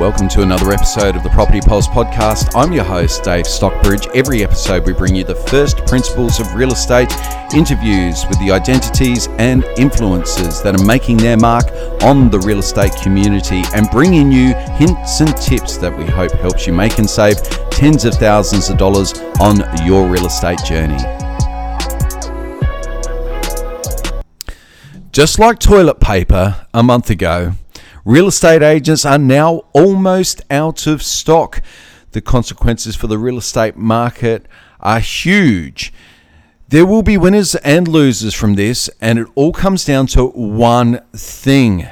Welcome to another episode of the Property Pulse podcast. I'm your host, Dave Stockbridge. Every episode, we bring you the first principles of real estate, interviews with the identities and influences that are making their mark on the real estate community, and bringing you hints and tips that we hope helps you make and save tens of thousands of dollars on your real estate journey. Just like toilet paper a month ago, Real estate agents are now almost out of stock. The consequences for the real estate market are huge. There will be winners and losers from this, and it all comes down to one thing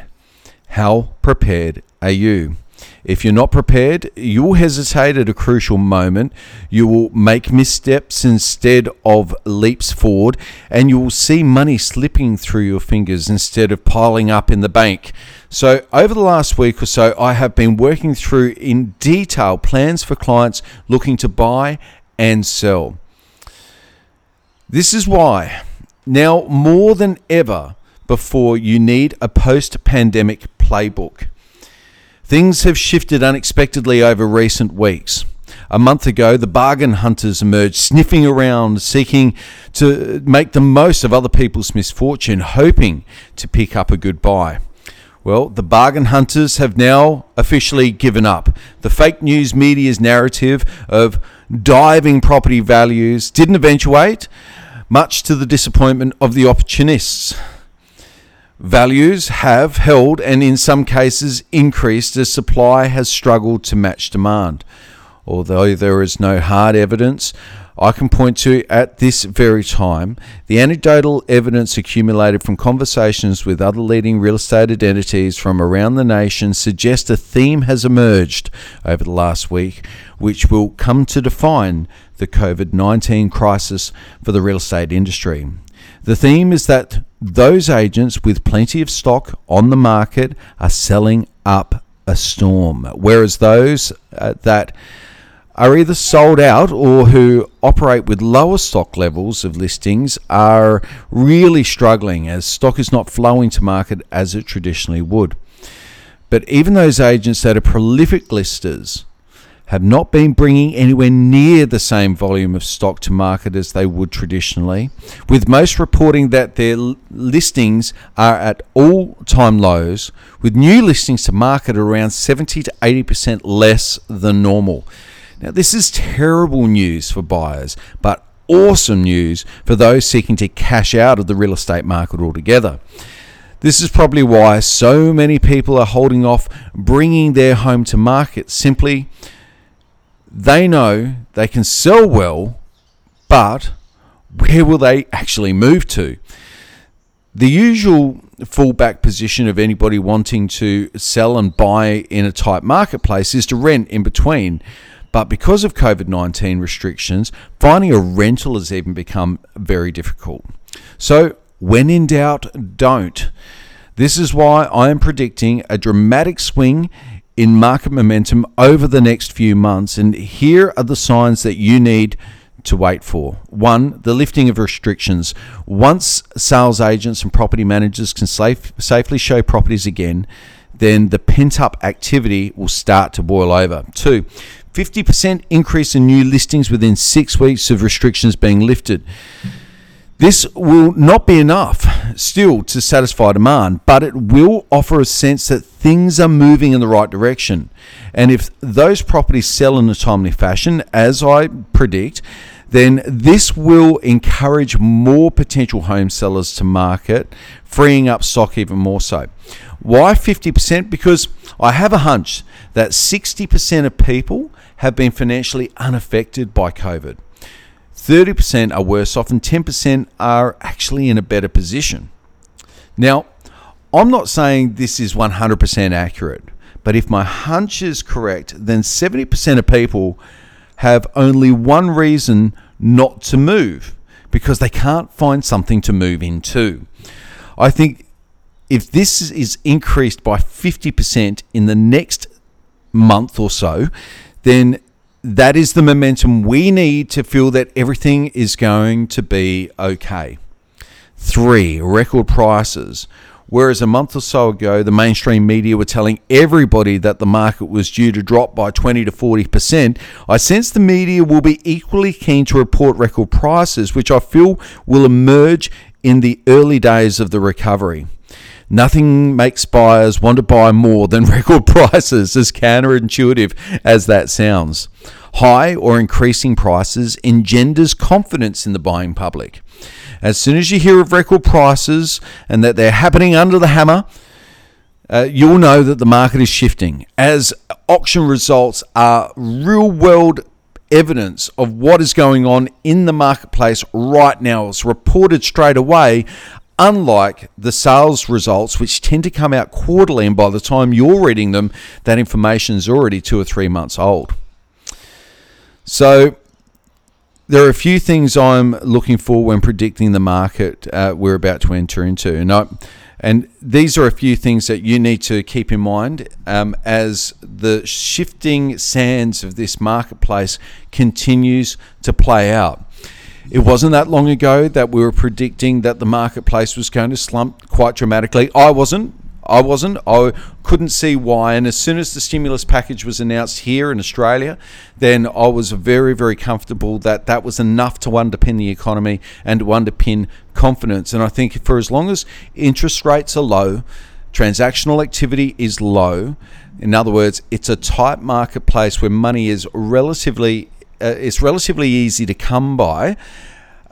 how prepared are you? If you're not prepared, you will hesitate at a crucial moment. You will make missteps instead of leaps forward, and you will see money slipping through your fingers instead of piling up in the bank. So, over the last week or so, I have been working through in detail plans for clients looking to buy and sell. This is why, now more than ever before, you need a post pandemic playbook. Things have shifted unexpectedly over recent weeks. A month ago, the bargain hunters emerged, sniffing around, seeking to make the most of other people's misfortune, hoping to pick up a good buy. Well, the bargain hunters have now officially given up. The fake news media's narrative of diving property values didn't eventuate, much to the disappointment of the opportunists values have held and in some cases increased as supply has struggled to match demand. Although there is no hard evidence, I can point to at this very time the anecdotal evidence accumulated from conversations with other leading real estate identities from around the nation suggests a theme has emerged over the last week which will come to define the COVID 19 crisis for the real estate industry. The theme is that those agents with plenty of stock on the market are selling up a storm, whereas those uh, that are either sold out or who operate with lower stock levels of listings are really struggling as stock is not flowing to market as it traditionally would. But even those agents that are prolific listers have not been bringing anywhere near the same volume of stock to market as they would traditionally, with most reporting that their listings are at all time lows, with new listings to market around 70 to 80% less than normal. Now, this is terrible news for buyers, but awesome news for those seeking to cash out of the real estate market altogether. This is probably why so many people are holding off bringing their home to market simply they know they can sell well, but where will they actually move to? The usual fallback position of anybody wanting to sell and buy in a tight marketplace is to rent in between. But because of COVID 19 restrictions, finding a rental has even become very difficult. So, when in doubt, don't. This is why I am predicting a dramatic swing in market momentum over the next few months. And here are the signs that you need to wait for. One, the lifting of restrictions. Once sales agents and property managers can safe, safely show properties again, then the pent up activity will start to boil over. Two, 50% increase in new listings within six weeks of restrictions being lifted. This will not be enough still to satisfy demand, but it will offer a sense that things are moving in the right direction. And if those properties sell in a timely fashion, as I predict, then this will encourage more potential home sellers to market, freeing up stock even more so. Why 50%? Because I have a hunch that 60% of people have been financially unaffected by COVID. 30% are worse off, and 10% are actually in a better position. Now, I'm not saying this is 100% accurate, but if my hunch is correct, then 70% of people have only one reason not to move because they can't find something to move into. I think if this is increased by 50% in the next month or so, then that is the momentum we need to feel that everything is going to be okay. Three, record prices. Whereas a month or so ago, the mainstream media were telling everybody that the market was due to drop by 20 to 40%, I sense the media will be equally keen to report record prices, which I feel will emerge in the early days of the recovery. Nothing makes buyers want to buy more than record prices, as counterintuitive as that sounds. High or increasing prices engenders confidence in the buying public. As soon as you hear of record prices and that they're happening under the hammer, uh, you'll know that the market is shifting as auction results are real world evidence of what is going on in the marketplace right now. It's reported straight away, unlike the sales results, which tend to come out quarterly, and by the time you're reading them, that information is already two or three months old. So, there are a few things I'm looking for when predicting the market uh, we're about to enter into. And, I, and these are a few things that you need to keep in mind um, as the shifting sands of this marketplace continues to play out. It wasn't that long ago that we were predicting that the marketplace was going to slump quite dramatically. I wasn't. I wasn't. I couldn't see why. And as soon as the stimulus package was announced here in Australia, then I was very, very comfortable that that was enough to underpin the economy and to underpin confidence. And I think for as long as interest rates are low, transactional activity is low. In other words, it's a tight marketplace where money is relatively uh, it's relatively easy to come by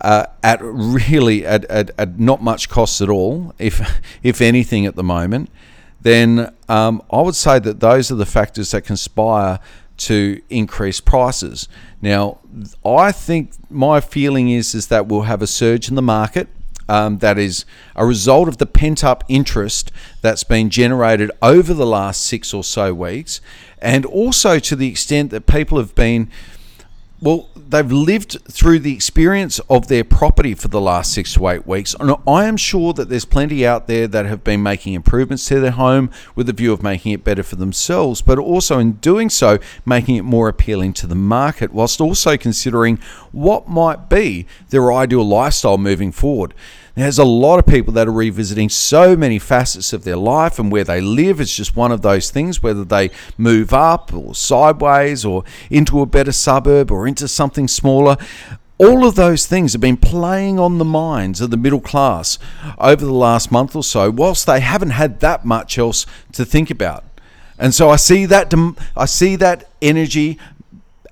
uh, at really at, at, at, not much cost at all, if if anything, at the moment, then um, I would say that those are the factors that conspire to increase prices. Now, I think my feeling is is that we'll have a surge in the market. Um, that is a result of the pent up interest that's been generated over the last six or so weeks, and also to the extent that people have been well, they've lived through the experience of their property for the last six to eight weeks. And I am sure that there's plenty out there that have been making improvements to their home with the view of making it better for themselves, but also in doing so, making it more appealing to the market, whilst also considering what might be their ideal lifestyle moving forward. There's a lot of people that are revisiting so many facets of their life and where they live. It's just one of those things, whether they move up or sideways or into a better suburb or into something smaller. All of those things have been playing on the minds of the middle class over the last month or so, whilst they haven't had that much else to think about. And so I see that I see that energy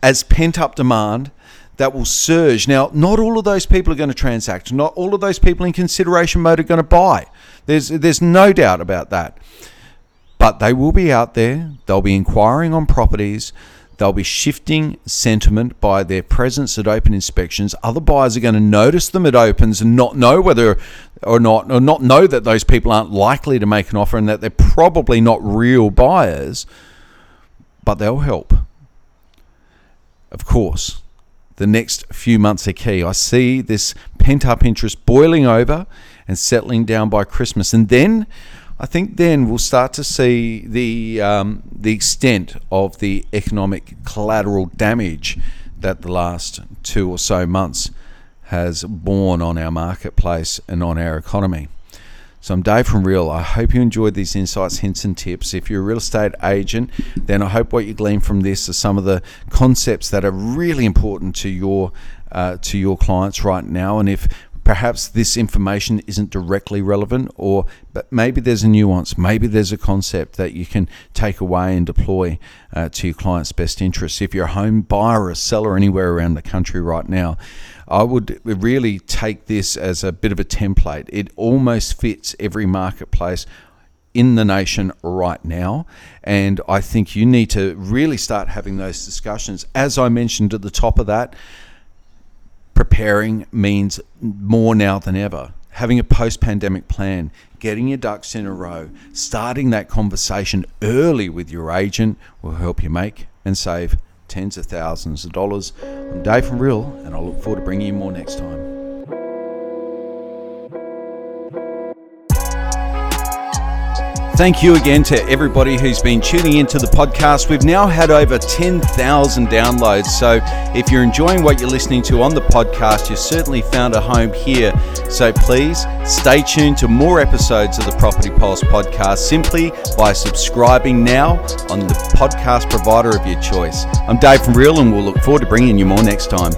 as pent up demand that will surge. Now, not all of those people are going to transact. Not all of those people in consideration mode are going to buy. There's there's no doubt about that. But they will be out there. They'll be inquiring on properties. They'll be shifting sentiment by their presence at open inspections. Other buyers are going to notice them at opens and not know whether or not, or not know that those people aren't likely to make an offer and that they're probably not real buyers, but they'll help. Of course, the next few months are key. I see this pent up interest boiling over and settling down by Christmas, and then I think then we'll start to see the um, the extent of the economic collateral damage that the last two or so months has borne on our marketplace and on our economy. So I'm Dave from Real. I hope you enjoyed these insights, hints, and tips. If you're a real estate agent, then I hope what you glean from this are some of the concepts that are really important to your uh, to your clients right now. And if perhaps this information isn't directly relevant or but maybe there's a nuance maybe there's a concept that you can take away and deploy uh, to your client's best interests if you're a home buyer or a seller anywhere around the country right now I would really take this as a bit of a template. It almost fits every marketplace in the nation right now. And I think you need to really start having those discussions. As I mentioned at the top of that, preparing means more now than ever. Having a post pandemic plan, getting your ducks in a row, starting that conversation early with your agent will help you make and save tens of thousands of dollars. I'm Dave from Real, and I look forward to bringing you more next time. Thank you again to everybody who's been tuning into the podcast. We've now had over 10,000 downloads. So if you're enjoying what you're listening to on the podcast, you've certainly found a home here. So please stay tuned to more episodes of the Property Pulse podcast simply by subscribing now on the podcast provider of your choice. I'm Dave from Real, and we'll look forward to bringing you more next time.